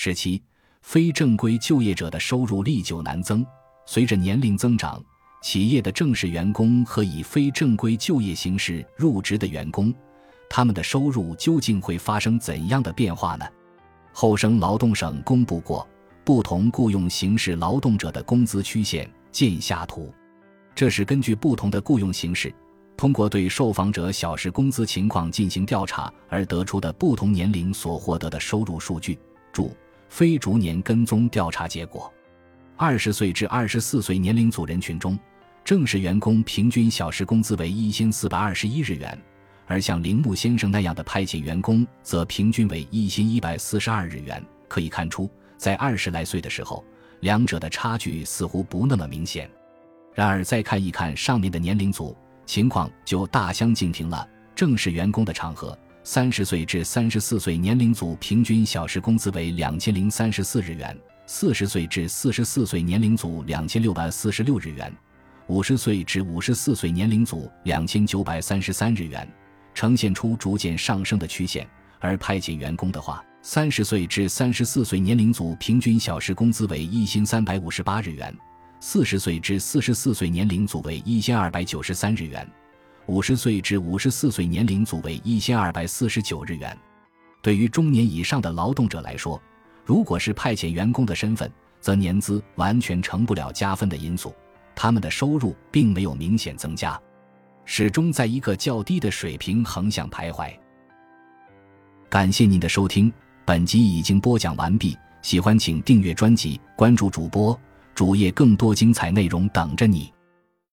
十七，非正规就业者的收入历久难增。随着年龄增长，企业的正式员工和以非正规就业形式入职的员工，他们的收入究竟会发生怎样的变化呢？后生劳动省公布过不同雇佣形式劳动者的工资曲线，见下图。这是根据不同的雇佣形式，通过对受访者小时工资情况进行调查而得出的不同年龄所获得的收入数据。注：非逐年跟踪调查结果。二十岁至二十四岁年龄组人群中，正式员工平均小时工资为一千四百二十一日元，而像铃木先生那样的派遣员工则平均为一千一百四十二日元。可以看出，在二十来岁的时候，两者的差距似乎不那么明显。然而，再看一看上面的年龄组，情况就大相径庭了。正式员工的场合，三十岁至三十四岁年龄组平均小时工资为两千零三十四日元；四十岁至四十四岁年龄组两千六百四十六日元；五十岁至五十四岁年龄组两千九百三十三日元，呈现出逐渐上升的曲线。而派遣员工的话，三十岁至三十四岁年龄组平均小时工资为一千三百五十八日元。四十岁至四十四岁年龄组为一千二百九十三日元，五十岁至五十四岁年龄组为一千二百四十九日元。对于中年以上的劳动者来说，如果是派遣员工的身份，则年资完全成不了加分的因素，他们的收入并没有明显增加，始终在一个较低的水平横向徘徊。感谢您的收听，本集已经播讲完毕。喜欢请订阅专辑，关注主播。主页更多精彩内容等着你。